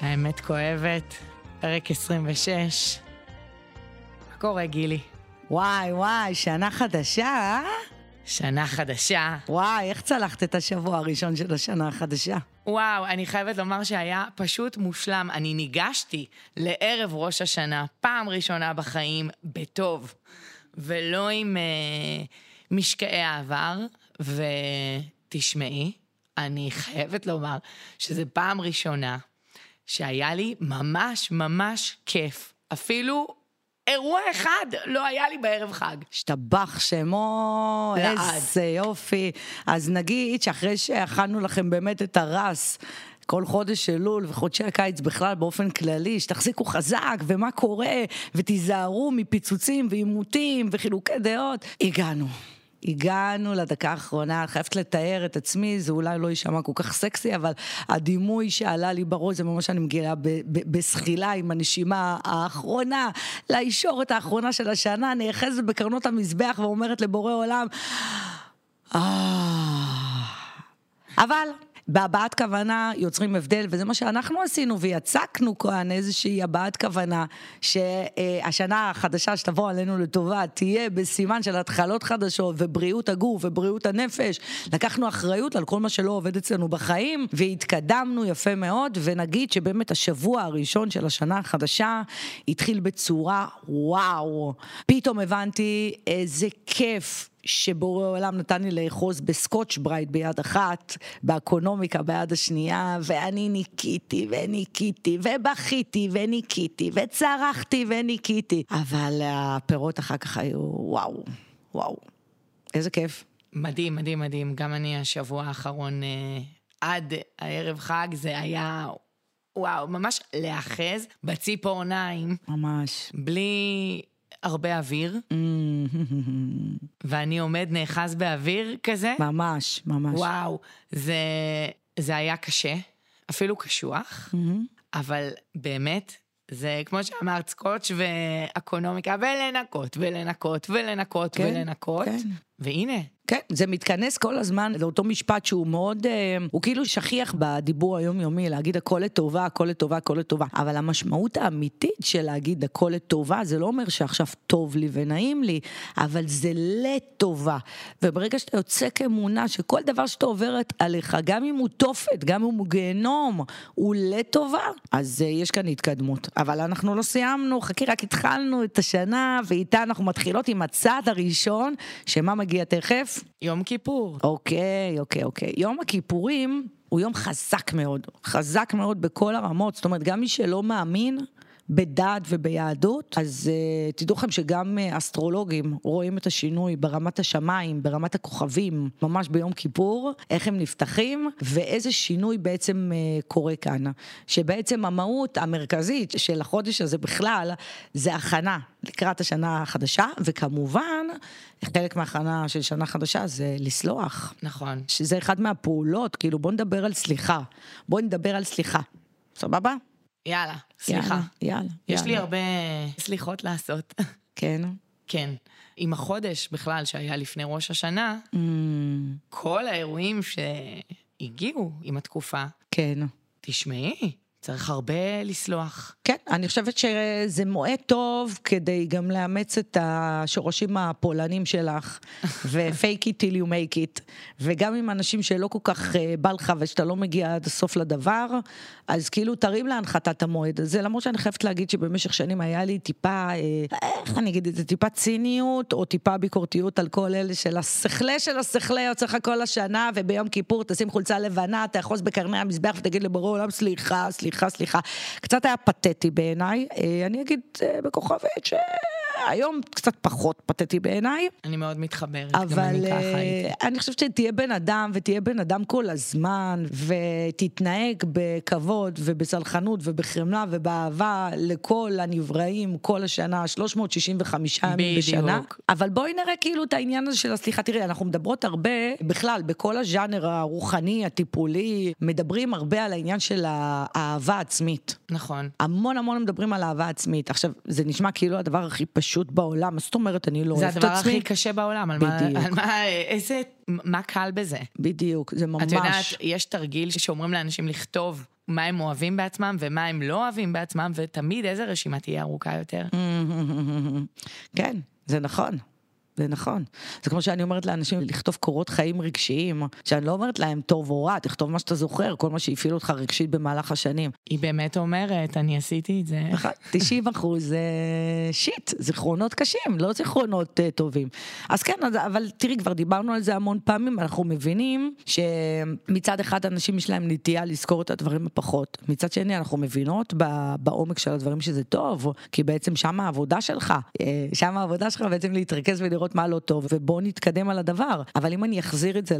האמת כואבת, פרק 26. מה קורה, גילי? וואי, וואי, שנה חדשה, אה? שנה חדשה. וואי, איך צלחת את השבוע הראשון של השנה החדשה? וואו, אני חייבת לומר שהיה פשוט מושלם. אני ניגשתי לערב ראש השנה, פעם ראשונה בחיים, בטוב, ולא עם אה, משקעי העבר. ותשמעי, אני חייבת לומר שזו פעם ראשונה שהיה לי ממש ממש כיף. אפילו אירוע אחד לא היה לי בערב חג. השתבח שמו, לעד. איזה יופי. אז נגיד שאחרי שאכלנו לכם באמת את הרס, כל חודש אלול וחודשי הקיץ בכלל באופן כללי, שתחזיקו חזק ומה קורה, ותיזהרו מפיצוצים ועימותים וחילוקי דעות, הגענו. הגענו לדקה האחרונה, חייבת לתאר את עצמי, זה אולי לא יישמע כל כך סקסי, אבל הדימוי שעלה לי בראש זה ממש אני מגיעה בזחילה עם הנשימה האחרונה, לישורת האחרונה של השנה, נאחזת בקרנות המזבח ואומרת לבורא עולם, אה... אבל בהבעת כוונה יוצרים הבדל, וזה מה שאנחנו עשינו, ויצקנו כאן איזושהי הבעת כוונה, שהשנה החדשה שתבוא עלינו לטובה תהיה בסימן של התחלות חדשות, ובריאות הגוף ובריאות הנפש. לקחנו אחריות על כל מה שלא עובד אצלנו בחיים, והתקדמנו יפה מאוד, ונגיד שבאמת השבוע הראשון של השנה החדשה התחיל בצורה וואו. פתאום הבנתי איזה כיף. שבורא עולם נתן לי לאחוז בסקוטש ברייט ביד אחת, באקונומיקה ביד השנייה, ואני ניקיתי וניקיתי, ובכיתי וניקיתי, וצרחתי וניקיתי. אבל הפירות אחר כך היו וואו, וואו. איזה כיף. מדהים, מדהים, מדהים. גם אני השבוע האחרון, אה, עד הערב חג, זה היה, וואו, ממש להאחז בציפורניים, ממש. בלי הרבה אוויר, ואני עומד נאחז באוויר כזה. ממש, ממש. וואו, זה, זה היה קשה, אפילו קשוח, אבל באמת, זה כמו שאמרת, סקוטש ואקונומיקה, ולנקות, ולנקות, ולנקות, כן, ולנקות. כן. והנה, כן, זה מתכנס כל הזמן לאותו משפט שהוא מאוד, אה, הוא כאילו שכיח בדיבור היומיומי, להגיד הכל לטובה, הכל לטובה, הכל לטובה. אבל המשמעות האמיתית של להגיד הכל לטובה, זה לא אומר שעכשיו טוב לי ונעים לי, אבל זה לטובה. וברגע שאתה יוצא כאמונה שכל דבר שאתה עוברת עליך, גם אם הוא תופת, גם אם הוא גיהנום, הוא לטובה, אז אה, יש כאן התקדמות. אבל אנחנו לא סיימנו, חכי, רק התחלנו את השנה, ואיתה אנחנו מתחילות עם הצעד הראשון, שמה מגיע תכף? יום כיפור. אוקיי, אוקיי, אוקיי. יום הכיפורים הוא יום חזק מאוד, חזק מאוד בכל הרמות, זאת אומרת, גם מי שלא מאמין בדת וביהדות, אז uh, תדעו לכם שגם uh, אסטרולוגים רואים את השינוי ברמת השמיים, ברמת הכוכבים, ממש ביום כיפור, איך הם נפתחים, ואיזה שינוי בעצם uh, קורה כאן. שבעצם המהות המרכזית של החודש הזה בכלל, זה הכנה לקראת השנה החדשה, וכמובן, חלק מההכנה של שנה חדשה זה לסלוח. נכון. שזה אחד מהפעולות, כאילו בוא נדבר על סליחה, בוא נדבר על סליחה, סבבה? יאללה, סליחה. יאללה, יאללה. יש לי יאללה. הרבה סליחות לעשות. כן. כן. עם החודש בכלל שהיה לפני ראש השנה, Mm, כל האירועים שהגיעו עם התקופה, כן. תשמעי, צריך הרבה לסלוח. כן, אני חושבת שזה מועד טוב כדי גם לאמץ את השורשים הפולנים שלך, ו-fake it till you make it, וגם עם אנשים שלא כל כך אה, בא לך ושאתה לא מגיע עד הסוף לדבר, אז כאילו תרים להנחתת המועד הזה, למרות שאני חייבת להגיד שבמשך שנים היה לי טיפה, אה, איך אני אגיד את זה, טיפה ציניות, או טיפה ביקורתיות על כל אלה של השכלה של השכלה יוצא לך כל השנה, וביום כיפור תשים חולצה לבנה, תאחוז בקרני המזבח ותגיד לבורא עולם סליחה, סליחה, סליחה. קצת היה פתטי בעיניי, אה, אני אגיד אה, בכוכבית שהיום קצת פחות פתטי בעיניי. אני מאוד מתחברת, גם אבל אני ככה אה, הייתי. אני חושבת שתהיה בן אדם, ותהיה בן אדם כל הזמן, ותתנהג בכבוד ובסלחנות ובחמלה ובאהבה לכל הנבראים כל השנה, 365 ימים. בשנה. אבל בואי נראה כאילו את העניין הזה של הסליחה. תראי, אנחנו מדברות הרבה, בכלל, בכל הז'אנר הרוחני, הטיפולי, מדברים הרבה על העניין של האהבה העצמית. נכון. המון המון מדברים על אהבה עצמית. עכשיו, זה נשמע כאילו הדבר הכי פשוט. פשוט בעולם. מה זאת אומרת, אני לא זה אוהב את עצמי? הדבר הכי קשה בעולם, על מה. על מה, איזה, מה קל בזה? בדיוק, זה ממש... את יודעת, יש תרגיל שאומרים לאנשים לכתוב מה הם אוהבים בעצמם ומה הם לא אוהבים בעצמם, ותמיד איזה רשימה תהיה ארוכה יותר. כן, זה נכון. זה נכון. זה כמו שאני אומרת לאנשים לכתוב קורות חיים רגשיים, שאני לא אומרת להם טוב או רע, תכתוב מה שאתה זוכר, כל מה שהפעיל אותך רגשית במהלך השנים. היא באמת אומרת, אני עשיתי את זה. נכון, 90 אחוז זה שיט, זיכרונות קשים, לא זיכרונות uh, טובים. אז כן, אז, אבל תראי, כבר דיברנו על זה המון פעמים, אנחנו מבינים שמצד אחד אנשים יש להם נטייה לזכור את הדברים הפחות, מצד שני אנחנו מבינות ב- בעומק של הדברים שזה טוב, כי בעצם שם העבודה שלך, אה, שם העבודה שלך בעצם להתרכז ולראות מה לא טוב, ובוא נתקדם על הדבר. אבל אם אני אחזיר את זה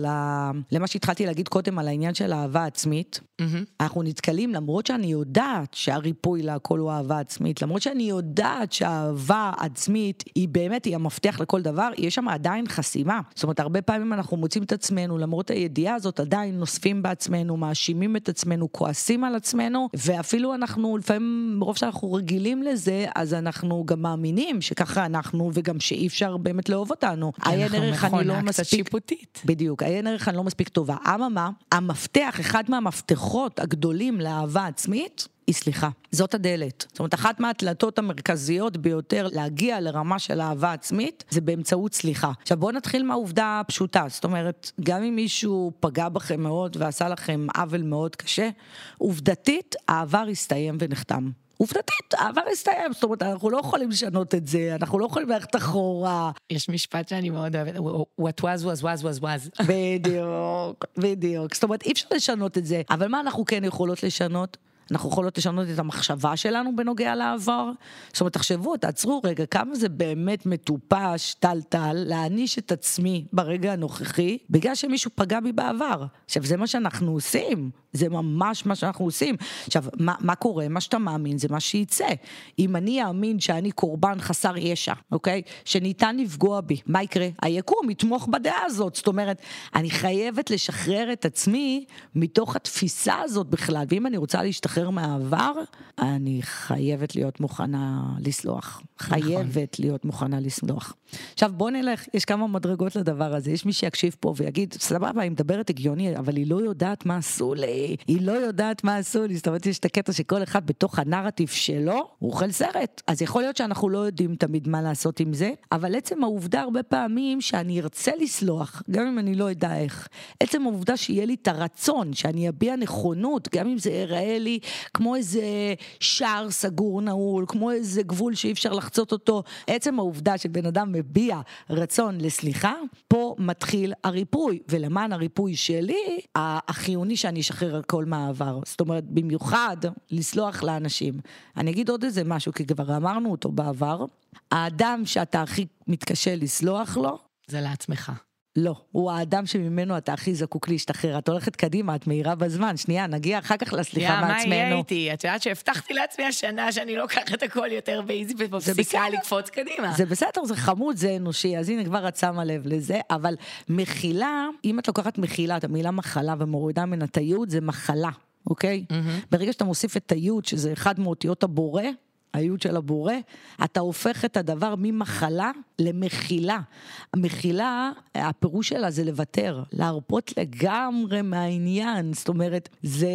למה שהתחלתי להגיד קודם על העניין של אהבה עצמית, מהמם. אנחנו נתקלים, למרות שאני יודעת שהריפוי להכל הוא אהבה עצמית, למרות שאני יודעת שהאהבה עצמית היא באמת, היא המפתח לכל דבר, יש שם עדיין חסימה. זאת אומרת, הרבה פעמים אנחנו מוצאים את עצמנו, למרות הידיעה הזאת, עדיין נוספים בעצמנו, מאשימים את עצמנו, כועסים על עצמנו, ואפילו אנחנו, לפעמים, מרוב שאנחנו רגילים לזה, אז אנחנו גם מאמינים שככה אנחנו, וגם שאי אפשר באמת לאהוב אותנו. עיין אנחנו ערך אני לא מכונה קצת מספיק... שיפוטית. בדיוק, עיין ערך אני לא מספיק טובה. אממה, המפתח, אחד מהמפתחות הגדולים לאהבה עצמית, היא סליחה. זאת הדלת. זאת אומרת, אחת מהדלתות המרכזיות ביותר להגיע לרמה של אהבה עצמית, זה באמצעות סליחה. עכשיו בואו נתחיל מהעובדה הפשוטה. זאת אומרת, גם אם מישהו פגע בכם מאוד ועשה לכם עוול מאוד קשה, עובדתית, העבר הסתיים ונחתם. עובדתית, העבר הסתיים, זאת אומרת, אנחנו לא יכולים לשנות את זה, אנחנו לא יכולים ללכת אחורה, יש משפט שאני מאוד אוהבת, what was was was was was. בדיוק, בדיוק. זאת אומרת, אי אפשר לשנות את זה. אבל מה אנחנו כן יכולות לשנות? אנחנו יכולות לשנות את המחשבה שלנו בנוגע לעבר. זאת אומרת, תחשבו, תעצרו רגע, כמה זה באמת מטופש, טלטל, להעניש את עצמי ברגע הנוכחי, בגלל שמישהו פגע בי בעבר. עכשיו, זה מה שאנחנו עושים. זה ממש מה שאנחנו עושים. עכשיו, מה, מה קורה? מה שאתה מאמין זה מה שיצא. אם אני אאמין שאני קורבן חסר ישע, אוקיי? שניתן לפגוע בי, מה יקרה? היקום יתמוך בדעה הזאת. זאת אומרת, אני חייבת לשחרר את עצמי מתוך התפיסה הזאת בכלל. ואם אני רוצה להשתחרר מהעבר, אני חייבת להיות מוכנה לסלוח. חייבת להיות מוכנה לסלוח. עכשיו, בוא נלך, יש כמה מדרגות לדבר הזה. יש מי שיקשיב פה ויגיד, סבבה, היא מדברת הגיוני, אבל היא לא יודעת מה עשו לי. היא לא יודעת מה עשו לי. זאת אומרת, יש את הקטע שכל אחד בתוך הנרטיב שלו, הוא אוכל סרט. אז יכול להיות שאנחנו לא יודעים תמיד מה לעשות עם זה, אבל עצם העובדה הרבה פעמים שאני ארצה לסלוח, גם אם אני לא אדע איך. עצם העובדה שיהיה לי את הרצון, שאני אביע נכונות, גם אם זה ייראה לי כמו איזה שער סגור נעול, כמו איזה גבול שאי אפשר לחצות אותו. עצם העובדה שבן אדם מביע רצון לסליחה, פה מתחיל הריפוי. ולמען הריפוי שלי, החיוני שאני אשחרר הכל מהעבר. זאת אומרת, במיוחד לסלוח לאנשים. אני אגיד עוד איזה משהו, כי כבר אמרנו אותו בעבר. האדם שאתה הכי מתקשה לסלוח לו, זה לעצמך. לא, הוא האדם שממנו אתה הכי זקוק להשתחרר. את הולכת קדימה, את מהירה בזמן. שנייה, נגיע אחר כך לסליחה יא, מה יהיה מעצמנו. איתי? את יודעת שהבטחתי לעצמי השנה שאני לוקחת הכל יותר באיזי ומפסיקה. לקפוץ קדימה. זה בסדר, זה חמוד, זה אנושי, אז הנה כבר את שמה לב לזה, אבל מחילה, אם את לוקחת מחילה, את המילה מחלה ומורידה ממנה את היוד, זה מחלה, אוקיי? ברגע שאתה מוסיף את היוד, שזה אחד מאותיות הבורא, היוד של הבורא, אתה הופך את הדבר ממחלה למחילה. המחילה, הפירוש שלה זה לוותר, להרפות לגמרי מהעניין. זאת אומרת, זה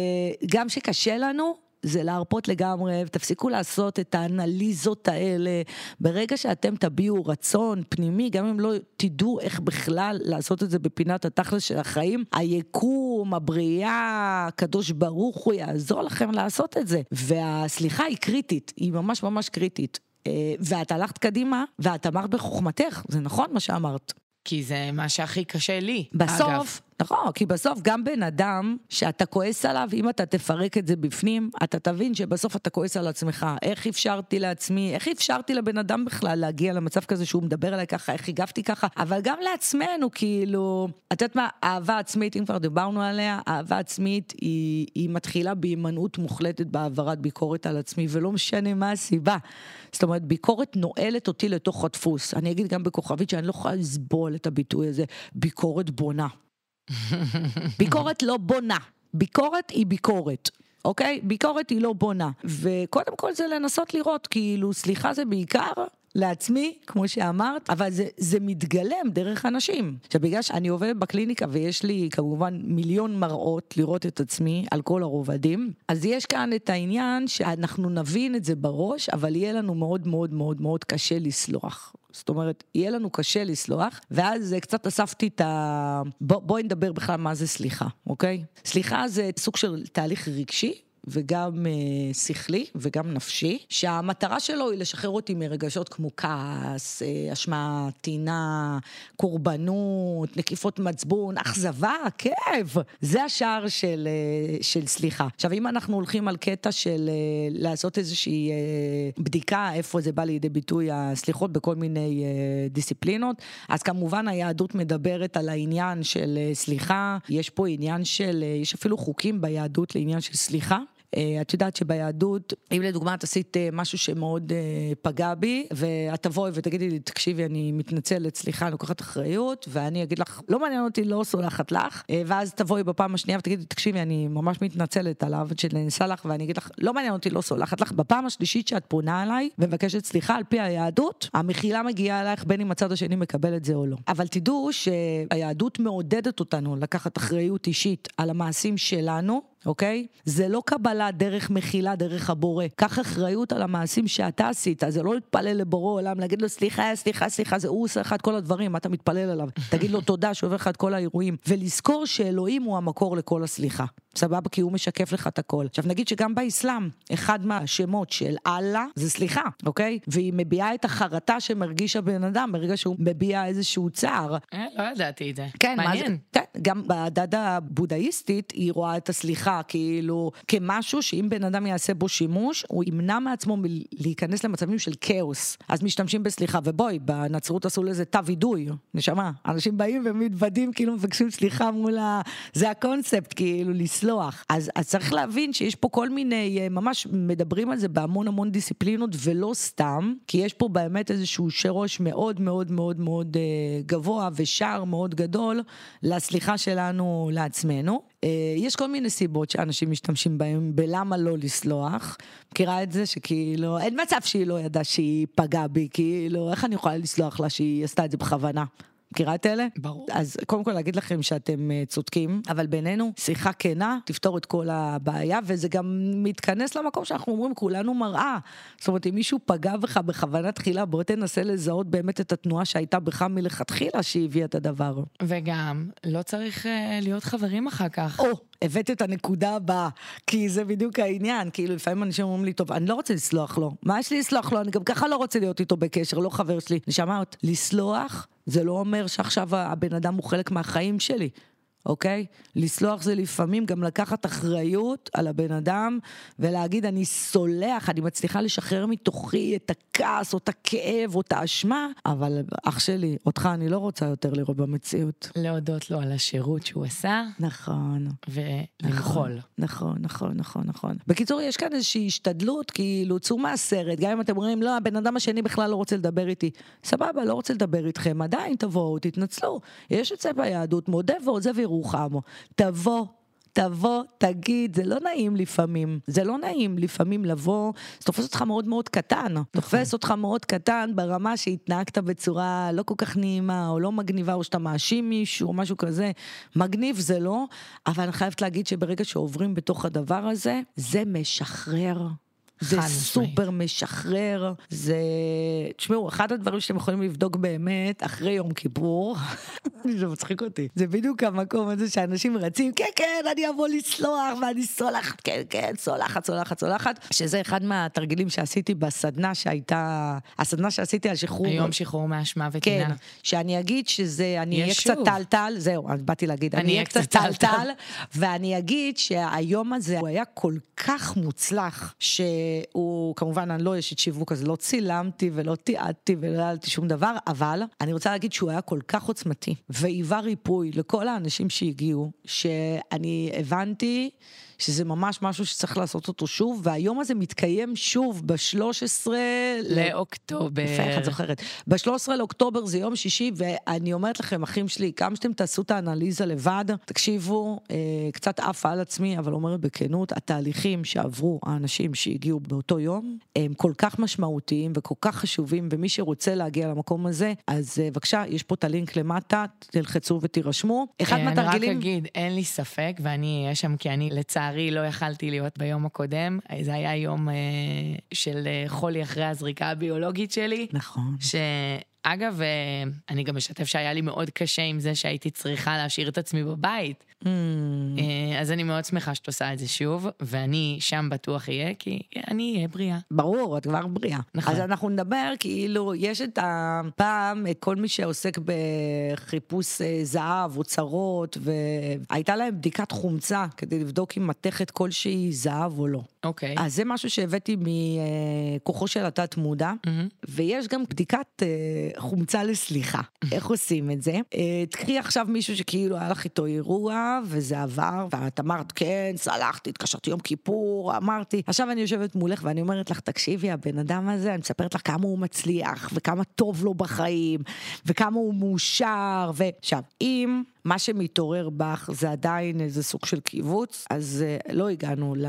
גם שקשה לנו, זה להרפות לגמרי, ותפסיקו לעשות את האנליזות האלה. ברגע שאתם תביעו רצון פנימי, גם אם לא תדעו איך בכלל לעשות את זה בפינת התכלס של החיים, היקום, הבריאה, הקדוש ברוך הוא יעזור לכם לעשות את זה. והסליחה היא קריטית, היא ממש ממש קריטית. אה, ואת הלכת קדימה, ואת אמרת בחוכמתך, זה נכון מה שאמרת. כי זה מה שהכי קשה לי, אגב. נכון, כי בסוף גם בן אדם שאתה כועס עליו, אם אתה תפרק את זה בפנים, אתה תבין שבסוף אתה כועס על עצמך. איך אפשרתי לעצמי, איך אפשרתי לבן אדם בכלל להגיע למצב כזה שהוא מדבר אליי ככה, איך הגבתי ככה, אבל גם לעצמנו, כאילו, את יודעת מה, אהבה עצמית, אם כבר דיברנו עליה, אהבה עצמית היא, היא מתחילה בהימנעות מוחלטת בהעברת ביקורת על עצמי, ולא משנה מה הסיבה. זאת אומרת, ביקורת נועלת אותי לתוך הדפוס. אני אגיד גם בכוכבית שאני לא יכולה לסבול את הביטוי הזה, ביקורת בונה. ביקורת לא בונה. ביקורת היא ביקורת. אוקיי? ביקורת היא לא בונה. וקודם כל זה לנסות לראות, כאילו, סליחה זה בעיקר לעצמי, כמו שאמרת, אבל זה, זה מתגלם דרך אנשים. עכשיו, בגלל שאני עובדת בקליניקה ויש לי כמובן מיליון מראות לראות את עצמי על כל הרובדים, אז יש כאן את העניין שאנחנו נבין את זה בראש, אבל יהיה לנו מאוד מאוד מאוד מאוד קשה לסלוח. זאת אומרת, יהיה לנו קשה לסלוח, ואז קצת אספתי את ה... בוא, בואי נדבר בכלל מה זה סליחה, אוקיי? סליחה זה סוג של תהליך רגשי. וגם אה, שכלי וגם נפשי, שהמטרה שלו היא לשחרר אותי מרגשות כמו כעס, אה, אשמה, טינה, קורבנות, נקיפות מצבון, אכזבה, כאב. זה השער של, אה, של סליחה. עכשיו, אם אנחנו הולכים על קטע של אה, לעשות איזושהי אה, בדיקה איפה זה בא לידי ביטוי הסליחות בכל מיני אה, דיסציפלינות, אז כמובן היהדות מדברת על העניין של אה, סליחה, יש פה עניין של, אה, יש אפילו חוקים ביהדות לעניין של סליחה. אה, את יודעת שביהדות, אם לדוגמה את עשית אה, משהו שמאוד אה, פגע בי, ואת תבואי ותגידי לי, תקשיבי, אני מתנצלת, סליחה, אני לוקחת אחריות, ואני אגיד לך, לא מעניין אותי, לא סולחת לך, ואז תבואי בפעם השנייה ותגידי, תקשיבי, אני ממש מתנצלת על העוות שנעשה לך, ואני אגיד לך, לא מעניין אותי, לא סולחת לך. בפעם השלישית שאת פונה אליי ומבקשת סליחה, על פי היהדות, המחילה מגיעה אלייך בין אם הצד השני מקבל את זה או לא. אבל תדעו שהיהדות מעודדת אותנו לקחת אחריות אישית על המעשים שלנו, אוקיי? זה לא קבלה דרך מחילה, דרך הבורא. קח אחריות על המעשים שאתה עשית, זה לא להתפלל לבורא עולם, להגיד לו סליחה, סליחה, סליחה, זה הוא עושה לך את כל הדברים, מה אתה מתפלל עליו? תגיד לו תודה שהוא עובר לך את כל האירועים. ולזכור שאלוהים הוא המקור לכל הסליחה. סבבה? כי הוא משקף לך את הכל. עכשיו נגיד שגם באסלאם, אחד מהשמות של אללה זה סליחה, אוקיי? והיא מביעה את החרטה שמרגיש הבן אדם ברגע שהוא מביע איזשהו צער. אה, לא ידעתי את זה. כן, מעניין. כן, גם בדת הבודהיסטית היא רואה את הסליחה כאילו כמשהו שאם בן אדם יעשה בו שימוש, הוא ימנע מעצמו מלהיכנס למצבים של כאוס. אז משתמשים בסליחה, ובואי, בנצרות עשו לזה תו וידוי, נשמה. אנשים באים ומתוודים, כאילו מבקשים סליחה מול ה... זה הקונספט, כאילו, לסלוח. אז, אז צריך להבין שיש פה כל מיני, אה, ממש מדברים על זה בהמון המון דיסציפלינות, ולא סתם, כי יש פה באמת איזשהו שורש מאוד מאוד מאוד מאוד אה, גבוה ושער מאוד גדול לסליחה שלנו לעצמנו. אה, יש כל מיני סיבות שאנשים משתמשים בהם בלמה לא לסלוח. מכירה את זה שכאילו, אין מצב שהיא לא ידעה שהיא פגעה בי, כאילו, איך אני יכולה לסלוח לה שהיא עשתה את זה בכוונה? מכירה את אלה? ברור. אז קודם כל להגיד לכם שאתם uh, צודקים, אבל בינינו, שיחה כנה תפתור את כל הבעיה, וזה גם מתכנס למקום שאנחנו אומרים, כולנו מראה. זאת אומרת, אם מישהו פגע בך בכוונה תחילה, בוא תנסה לזהות באמת את התנועה שהייתה בך מלכתחילה שהביאה את הדבר. וגם, לא צריך uh, להיות חברים אחר כך. או, הבאת את הנקודה הבאה, כי זה בדיוק העניין, כאילו לפעמים אנשים אומרים לי, טוב, אני לא רוצה לסלוח לו, מה יש לי לסלוח לו? אני גם ככה לא רוצה להיות איתו בקשר, לא חבר שלי. נשמעת, לסלוח זה לא אומר שעכשיו הבן אדם הוא חלק מהחיים שלי. אוקיי? לסלוח זה לפעמים גם לקחת אחריות על הבן אדם ולהגיד, אני סולח, אני מצליחה לשחרר מתוכי את הכעס או את הכאב או את האשמה, אבל אח שלי, אותך אני לא רוצה יותר לראות במציאות. להודות לו על השירות שהוא עשה. נכון. ולמחול. נכון, נכון, נכון, נכון. בקיצור, יש כאן איזושהי השתדלות, כאילו, צאו מהסרט, גם אם אתם אומרים, לא, הבן אדם השני בכלל לא רוצה לדבר איתי. סבבה, לא רוצה לדבר איתכם, עדיין תבואו, תתנצלו. יש את זה ביהדות, מודה ועוזב ירוחם. תבוא, תבוא, תגיד, זה לא נעים לפעמים, זה לא נעים לפעמים לבוא, זה תופס אותך מאוד מאוד קטן, תופס אותך מאוד קטן ברמה שהתנהגת בצורה לא כל כך נעימה, או לא מגניבה, או שאתה מאשים מישהו, או משהו כזה, מגניב זה לא, אבל אני חייבת להגיד שברגע שעוברים בתוך הדבר הזה, זה משחרר. זה סופר משחרר, זה... תשמעו, אחד הדברים שאתם יכולים לבדוק באמת, אחרי יום כיפור, זה מצחיק אותי, זה בדיוק המקום הזה שאנשים רצים, כן, כן, אני אבוא לסלוח, ואני סולחת, כן, כן, סולחת, סולחת, סולחת, שזה אחד מהתרגילים שעשיתי בסדנה שהייתה, הסדנה שעשיתי על שחרור... היום שחרור מאשמה וטינה. כן, שאני אגיד שזה, אני אהיה קצת טלטל, זהו, באתי להגיד, אני אהיה קצת טלטל, ואני אגיד שהיום הזה הוא היה כל כך מוצלח, ש... הוא, כמובן, אני לא אשת שיווק, אז לא צילמתי ולא תיעדתי ולא העלתי שום דבר, אבל אני רוצה להגיד שהוא היה כל כך עוצמתי, והיווה ריפוי לכל האנשים שהגיעו, שאני הבנתי שזה ממש משהו שצריך לעשות אותו שוב, והיום הזה מתקיים שוב ב-13 לאוקטובר. יפה, איך את זוכרת. ב-13 לאוקטובר זה יום שישי, ואני אומרת לכם, אחים שלי, כמה שאתם תעשו את האנליזה לבד, תקשיבו, אה, קצת עפה על עצמי, אבל אומרת בכנות, התהליכים שעברו האנשים שהגיעו באותו יום, הם כל כך משמעותיים וכל כך חשובים, ומי שרוצה להגיע למקום הזה, אז אה, בבקשה, יש פה את הלינק למטה, תלחצו ותירשמו. אחד אה, מהתרגילים... אני רק אגיד, אין לי ספק, ואני אהיה שם כי אני לצערי לא יכלתי להיות ביום הקודם. זה היה יום אה, של אה, חולי אחרי הזריקה הביולוגית שלי. נכון. ש... אגב, אה, אני גם משתף שהיה לי מאוד קשה עם זה שהייתי צריכה להשאיר את עצמי בבית. Mm. אה, אז אני מאוד שמחה שאת עושה את זה שוב, ואני שם בטוח אהיה, כי אני אהיה בריאה. ברור, את כבר בריאה. נכון. אז אנחנו נדבר, כאילו, יש את הפעם, את כל מי שעוסק בחיפוש אה, זהב, אוצרות, והייתה להם בדיקת חומצה כדי לבדוק אם מתכת כלשהי זהב או לא. אוקיי. אז זה משהו שהבאתי מכוחו של התת-מודע, מהמם. ויש גם בדיקת אה, חומצה לסליחה. איך עושים את זה? אה, תקחי עכשיו מישהו שכאילו היה לך איתו אירוע, וזה עבר, ואת אמרת, כן, סלחתי, התקשרתי יום כיפור, אמרתי. עכשיו אני יושבת מולך ואני אומרת לך, תקשיבי, הבן אדם הזה, אני מספרת לך כמה הוא מצליח, וכמה טוב לו בחיים, וכמה הוא מאושר, ו... עכשיו, אם... מה שמתעורר בך זה עדיין איזה סוג של קיבוץ, אז אה, לא הגענו, ל...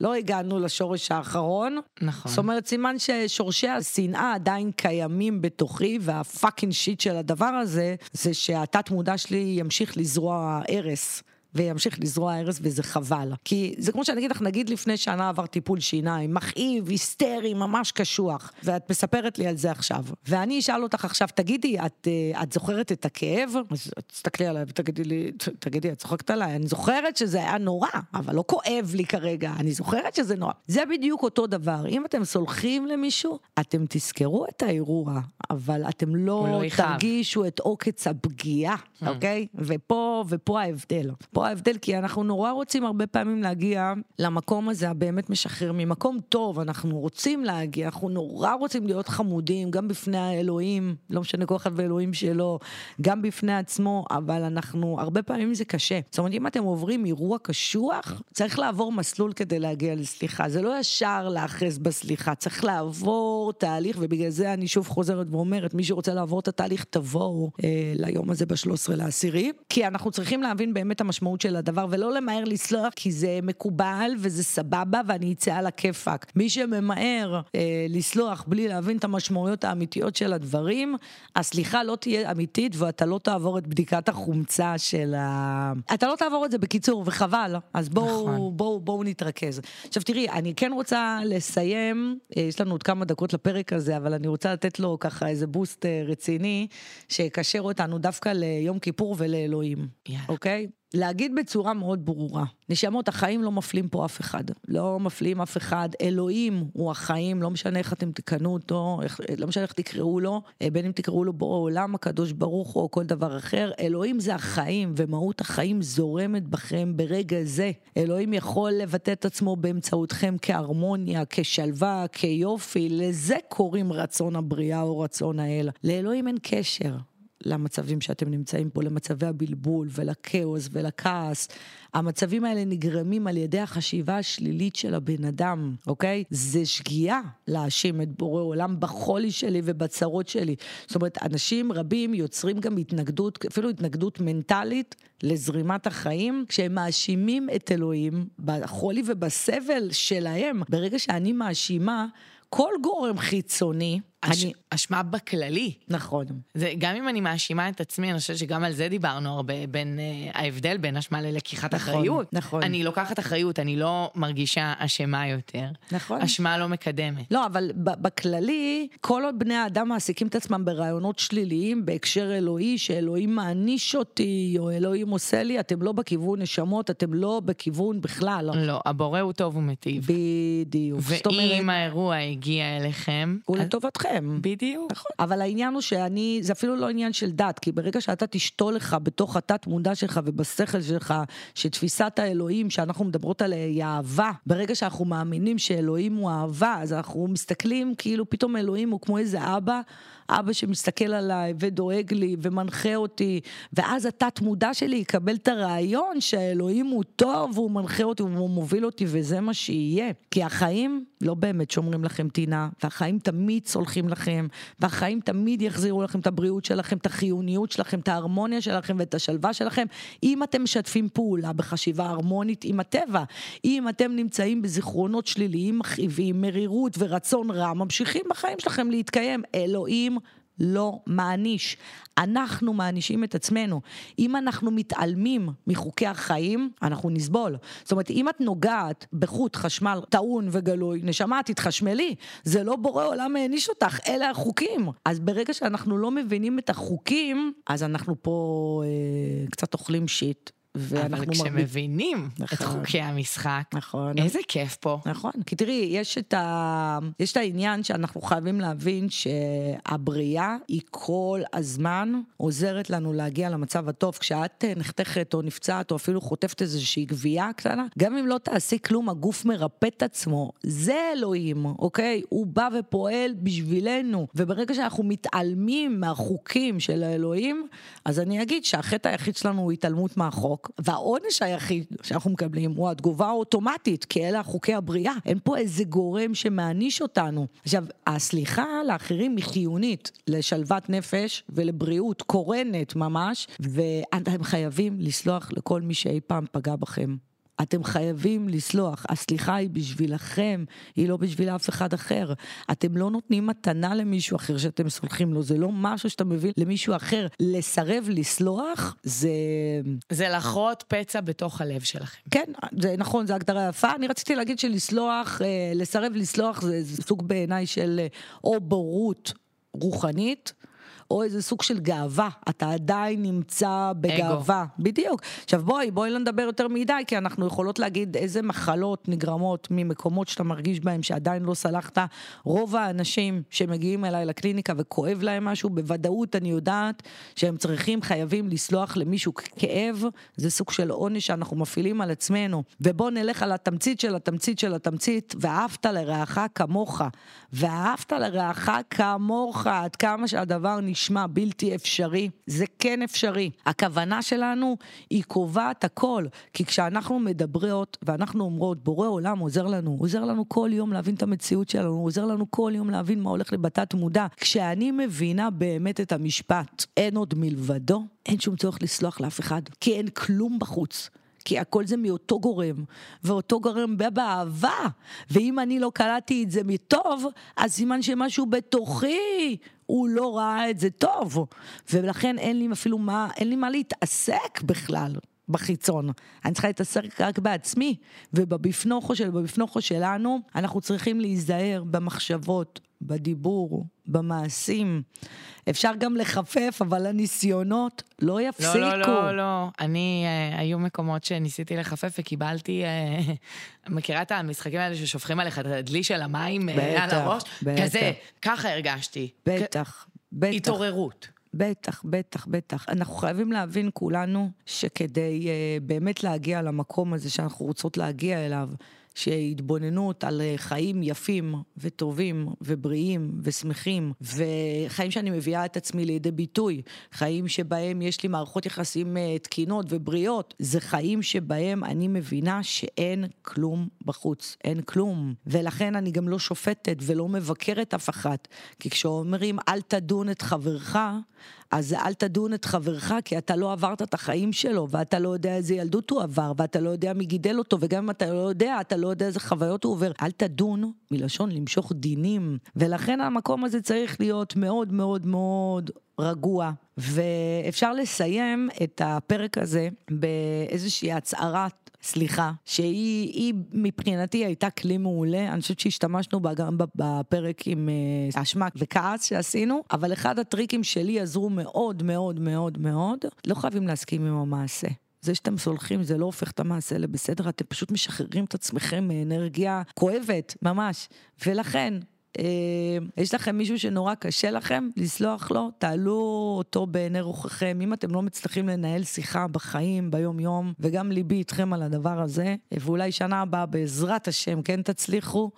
לא הגענו לשורש האחרון. נכון. זאת אומרת, סימן ששורשי השנאה עדיין קיימים בתוכי, והפאקינג שיט של הדבר הזה, זה שהתת מודע שלי ימשיך לזרוע הרס. וימשיך לזרוע הרס וזה חבל. כי זה כמו שאני אגיד לך, נגיד לפני שנה עבר טיפול שיניים, מכאיב, היסטרי, ממש קשוח, ואת מספרת לי על זה עכשיו. ואני אשאל אותך עכשיו, תגידי, את, אה, את זוכרת את הכאב? אז תסתכלי עליי ותגידי לי, "ת- תגידי, את צוחקת עליי? אני זוכרת שזה היה נורא, אבל לא כואב לי כרגע, אני זוכרת שזה נורא. זה בדיוק אותו דבר. אם אתם סולחים למישהו, אתם תזכרו את האירוע, אבל אתם לא לא. תרגישו את עוקץ הפגיעה, אוקיי? ופה, ופה ההבדל. פה ההבדל, כי אנחנו נורא רוצים הרבה פעמים להגיע למקום הזה הבאמת משחרר, ממקום טוב, אנחנו רוצים להגיע, אנחנו נורא רוצים להיות חמודים, גם בפני האלוהים, לא משנה כל אחד ואלוהים שלו, גם בפני עצמו, אבל אנחנו, הרבה פעמים זה קשה. זאת אומרת, אם אתם עוברים אירוע קשוח, צריך לעבור מסלול כדי להגיע לסליחה. זה לא ישר להאחז בסליחה, צריך לעבור תהליך, ובגלל זה אני שוב חוזרת ואומרת, מי שרוצה לעבור את התהליך, תבואו אה, ליום הזה ב-13 לעשירי, כי אנחנו צריכים להבין באמת המשמעות של הדבר, ולא למהר לסלוח, כי זה מקובל וזה סבבה, ואני אצא על הכיפאק. מי שממהר אה, לסלוח בלי להבין את המשמעויות האמיתיות של הדברים, הסליחה לא תהיה אמיתית, ואתה לא תעבור את בדיקת החומצה של ה... אתה לא תעבור את זה בקיצור, וחבל. אז בואו נכון. בואו בואו נתרכז. עכשיו תראי, אני כן רוצה לסיים, אה, יש לנו עוד כמה דקות לפרק הזה, אבל אני רוצה לתת לו ככה איזה בוסט אה, רציני, שיקשר אותנו דווקא ליום כיפור ולאלוהים, יאללה. אוקיי? להגיד בצורה מאוד ברורה, נשמות, החיים לא מפלים פה אף אחד. לא מפלים אף אחד. אלוהים הוא החיים, לא משנה איך אתם תקנו אותו, איך, לא משנה איך תקראו לו, אה, בין אם תקראו לו בורא עולם, הקדוש ברוך הוא או כל דבר אחר. אלוהים זה החיים, ומהות החיים זורמת בכם ברגע זה. אלוהים יכול לבטא את עצמו באמצעותכם כהרמוניה, כשלווה, כיופי. לזה קוראים רצון הבריאה או רצון האל. לאלוהים אין קשר. למצבים שאתם נמצאים פה, למצבי הבלבול ולכאוס ולכעס. המצבים האלה נגרמים על ידי החשיבה השלילית של הבן אדם, אוקיי? זה שגיאה להאשים את בורא עולם בחולי שלי ובצרות שלי. זאת אומרת, אנשים רבים יוצרים גם התנגדות, אפילו התנגדות מנטלית לזרימת החיים, כשהם מאשימים את אלוהים בחולי ובסבל שלהם. ברגע שאני מאשימה כל גורם חיצוני, אש- אני... אשמה בכללי. נכון. זה, גם אם אני מאשימה את עצמי, אני חושבת שגם על זה דיברנו הרבה, בין אה, ההבדל בין אשמה ללקיחת נכון, אחריות. נכון. אני לוקחת אחריות, אני לא מרגישה אשמה יותר. נכון. אשמה לא מקדמת. לא, אבל בכללי, כל עוד בני האדם מעסיקים את עצמם ברעיונות שליליים בהקשר אלוהי, שאלוהים מעניש אותי, או אלוהים עושה לי, אתם לא בכיוון נשמות, אתם לא בכיוון בכלל. לא, הבורא הוא טוב ומיטיב. בדיוק. זאת אומרת, ואם האירוע הגיע אליכם, הוא אז- לטובתכם. שלכם. בדיוק. נכון. אבל העניין הוא שאני, זה אפילו לא עניין של דת, כי ברגע שאתה תשתול לך בתוך התת מודע שלך ובשכל שלך, שתפיסת האלוהים שאנחנו מדברות עליה היא אהבה, ברגע שאנחנו מאמינים שאלוהים הוא אהבה, אז אנחנו מסתכלים כאילו פתאום אלוהים הוא כמו איזה אבא. אבא שמסתכל עליי ודואג לי ומנחה אותי, ואז התת מודע שלי יקבל את הרעיון שהאלוהים הוא טוב והוא מנחה אותי והוא מוביל אותי וזה מה שיהיה. כי החיים לא באמת שומרים לכם טינה, והחיים תמיד סולחים לכם, והחיים תמיד יחזירו לכם את הבריאות שלכם, את החיוניות שלכם, את ההרמוניה שלכם ואת השלווה שלכם, אם אתם משתפים פעולה בחשיבה הרמונית עם הטבע. אם אתם נמצאים בזיכרונות שליליים מכאיבים, מרירות ורצון רע, ממשיכים בחיים שלכם להתקיים. אלוהים לא מעניש. אנחנו מענישים את עצמנו. אם אנחנו מתעלמים מחוקי החיים, אנחנו נסבול. זאת אומרת, אם את נוגעת בחוט חשמל טעון וגלוי, נשמה, תתחשמלי. זה לא בורא עולם העניש אותך, אלה החוקים. אז ברגע שאנחנו לא מבינים את החוקים, אז אנחנו פה אה, קצת אוכלים שיט. אבל כשמבינים נכון, את חוקי המשחק, נכון. איזה כיף פה. נכון, כי תראי, יש את, ה... יש את העניין שאנחנו חייבים להבין שהבריאה היא כל הזמן עוזרת לנו להגיע למצב הטוב. כשאת נחתכת או נפצעת או אפילו חוטפת איזושהי גבייה קטנה, גם אם לא תעשי כלום, הגוף מרפא את עצמו. זה אלוהים, אוקיי? הוא בא ופועל בשבילנו, וברגע שאנחנו מתעלמים מהחוקים של האלוהים, אז אני אגיד שהחטא היחיד שלנו הוא התעלמות מהחוק. והעונש היחיד שאנחנו מקבלים הוא התגובה האוטומטית, כי אלה חוקי הבריאה. אין פה איזה גורם שמעניש אותנו. עכשיו, הסליחה לאחרים היא חיונית לשלוות נפש ולבריאות קורנת ממש, ואתם חייבים לסלוח לכל מי שאי פעם פגע בכם. אתם חייבים לסלוח. הסליחה היא בשבילכם, היא לא בשביל אף אחד אחר. אתם לא נותנים מתנה למישהו אחר שאתם סולחים לו, זה לא משהו שאתה מביא למישהו אחר. לסרב לסלוח זה... זה לחרות פצע בתוך הלב שלכם. כן, זה נכון, זו הגדרה יפה. אני רציתי להגיד שלסלוח, אה, לסרב לסלוח זה, סוג בעיניי של אה, או בורות רוחנית. או איזה סוג של גאווה, אתה עדיין נמצא בגאווה. אגו. בדיוק. עכשיו בואי, בואי לא נדבר יותר מדי, כי אנחנו יכולות להגיד איזה מחלות נגרמות ממקומות שאתה מרגיש בהם שעדיין לא סלחת. רוב האנשים שמגיעים אליי לקליניקה וכואב להם משהו, בוודאות אני יודעת שהם צריכים, חייבים לסלוח למישהו כאב, זה סוג של עונש שאנחנו מפעילים על עצמנו. ובואו נלך על התמצית של התמצית של התמצית, ואהבת לרעך כמוך. ואהבת לרעך כמוך, עד כמה שהדבר נשאר. נשמע בלתי אפשרי, זה כן אפשרי. הכוונה שלנו היא קובעת הכל, כי כשאנחנו מדברות ואנחנו אומרות, בורא עולם עוזר לנו, עוזר לנו כל יום להבין את המציאות שלנו, עוזר לנו כל יום להבין מה הולך לבתת מודע. כשאני מבינה באמת את המשפט, אין עוד מלבדו, אין שום צורך לסלוח לאף אחד, כי אין כלום בחוץ. כי הכל זה מאותו גורם, ואותו גורם בא באהבה. ואם אני לא קלטתי את זה מטוב, אז סימן שמשהו בתוכי הוא לא ראה את זה טוב. ולכן אין לי אפילו מה, אין לי מה להתעסק בכלל. בחיצון. אני צריכה להתעסק רק בעצמי, ובבפנוכו של, בבפנוכו שלנו, אנחנו צריכים להיזהר במחשבות, בדיבור, במעשים. אפשר גם לחפף, אבל הניסיונות לא יפסיקו. לא, לא, לא, לא. אני, uh, היו מקומות שניסיתי לחפף וקיבלתי, uh, מכירה את המשחקים האלה ששופכים עליך את הדלי של המים בטח, על הראש? בטח. כזה, ככה הרגשתי. בטח, בטח. התעוררות. בטח, בטח, בטח. אנחנו חייבים להבין כולנו שכדי uh, באמת להגיע למקום הזה שאנחנו רוצות להגיע אליו, שהתבוננות על חיים יפים וטובים ובריאים ושמחים, וחיים שאני מביאה את עצמי לידי ביטוי, חיים שבהם יש לי מערכות יחסים אה, תקינות ובריאות, זה חיים שבהם אני מבינה שאין כלום בחוץ, אין כלום. ולכן אני גם לא שופטת ולא מבקרת אף אחת, כי כשאומרים אל תדון את חברך, אז אל תדון את חברך, כי אתה לא עברת את החיים שלו, ואתה לא יודע איזה ילדות הוא עבר, ואתה לא יודע מי גידל אותו, וגם אם אתה לא יודע, אתה לא יודע איזה חוויות הוא עובר. אל תדון, מלשון למשוך דינים. ולכן המקום הזה צריך להיות מאוד מאוד מאוד רגוע. ואפשר לסיים את הפרק הזה באיזושהי הצהרת סליחה, שהיא מבחינתי הייתה כלי מעולה, אני חושבת שהשתמשנו בה גם בפרק עם אה, אשמה וכעס שעשינו, אבל אחד הטריקים שלי עזרו מאוד מאוד מאוד מאוד, לא חייבים להסכים עם המעשה. זה שאתם סולחים זה לא הופך את המעשה לבסדר, אתם פשוט משחררים את עצמכם מאנרגיה כואבת, ממש. ולכן, אה, יש לכם מישהו שנורא קשה לכם לסלוח לו, תעלו אותו בעיני רוחכם. אם אתם לא מצליחים לנהל שיחה בחיים, ביום-יום, וגם ליבי איתכם על הדבר הזה, ואולי שנה הבאה בעזרת השם כן תצליחו,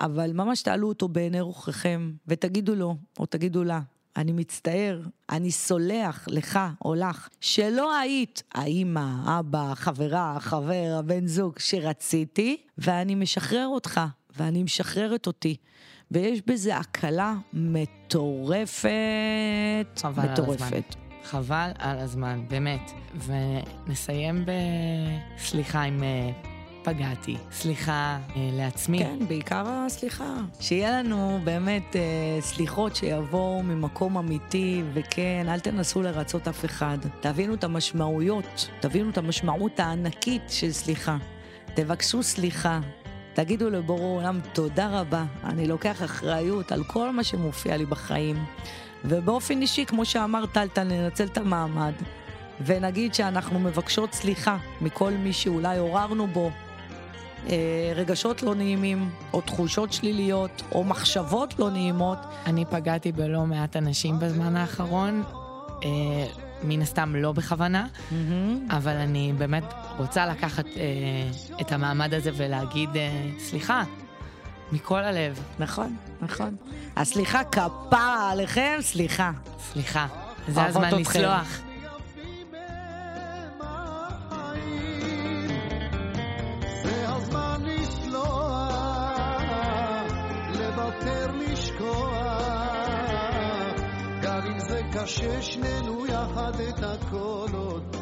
אבל ממש תעלו אותו בעיני רוחכם, ותגידו לו, או תגידו לה, אני מצטער, אני סולח לך או לך, שלא היית האימא, אבא, חברה, חבר, הבן זוג שרציתי, ואני משחרר אותך, ואני משחררת אותי. ויש בזה הקלה מטורפת. חבל מטורפת. על הזמן. חבל על הזמן, באמת. ונסיים בסליחה אם אה, פגעתי. סליחה אה, לעצמי. כן, בעיקר הסליחה. שיהיה לנו באמת אה, סליחות שיבואו ממקום אמיתי, וכן, אל תנסו לרצות אף אחד. תבינו את המשמעויות, תבינו את המשמעות הענקית של סליחה. תבקשו סליחה. תגידו לבורא עולם תודה רבה, אני לוקח אחריות על כל מה שמופיע לי בחיים. ובאופן אישי, כמו שאמר טלטל, ננצל את המעמד, ונגיד שאנחנו מבקשות סליחה מכל מי שאולי עוררנו בו אה, רגשות לא נעימים, או תחושות שליליות, או מחשבות לא נעימות. אני פגעתי בלא מעט אנשים בזמן האחרון, אה, מן הסתם לא בכוונה, אבל אני באמת רוצה לקחת אה, את המעמד הזה ולהגיד אה, סליחה, מכל הלב, נכון, נכון. הסליחה כפרה עליכם, סליחה. סליחה. זה הזמן אתכם. לסלוח. קשה, שנינו יחד את הכל עוד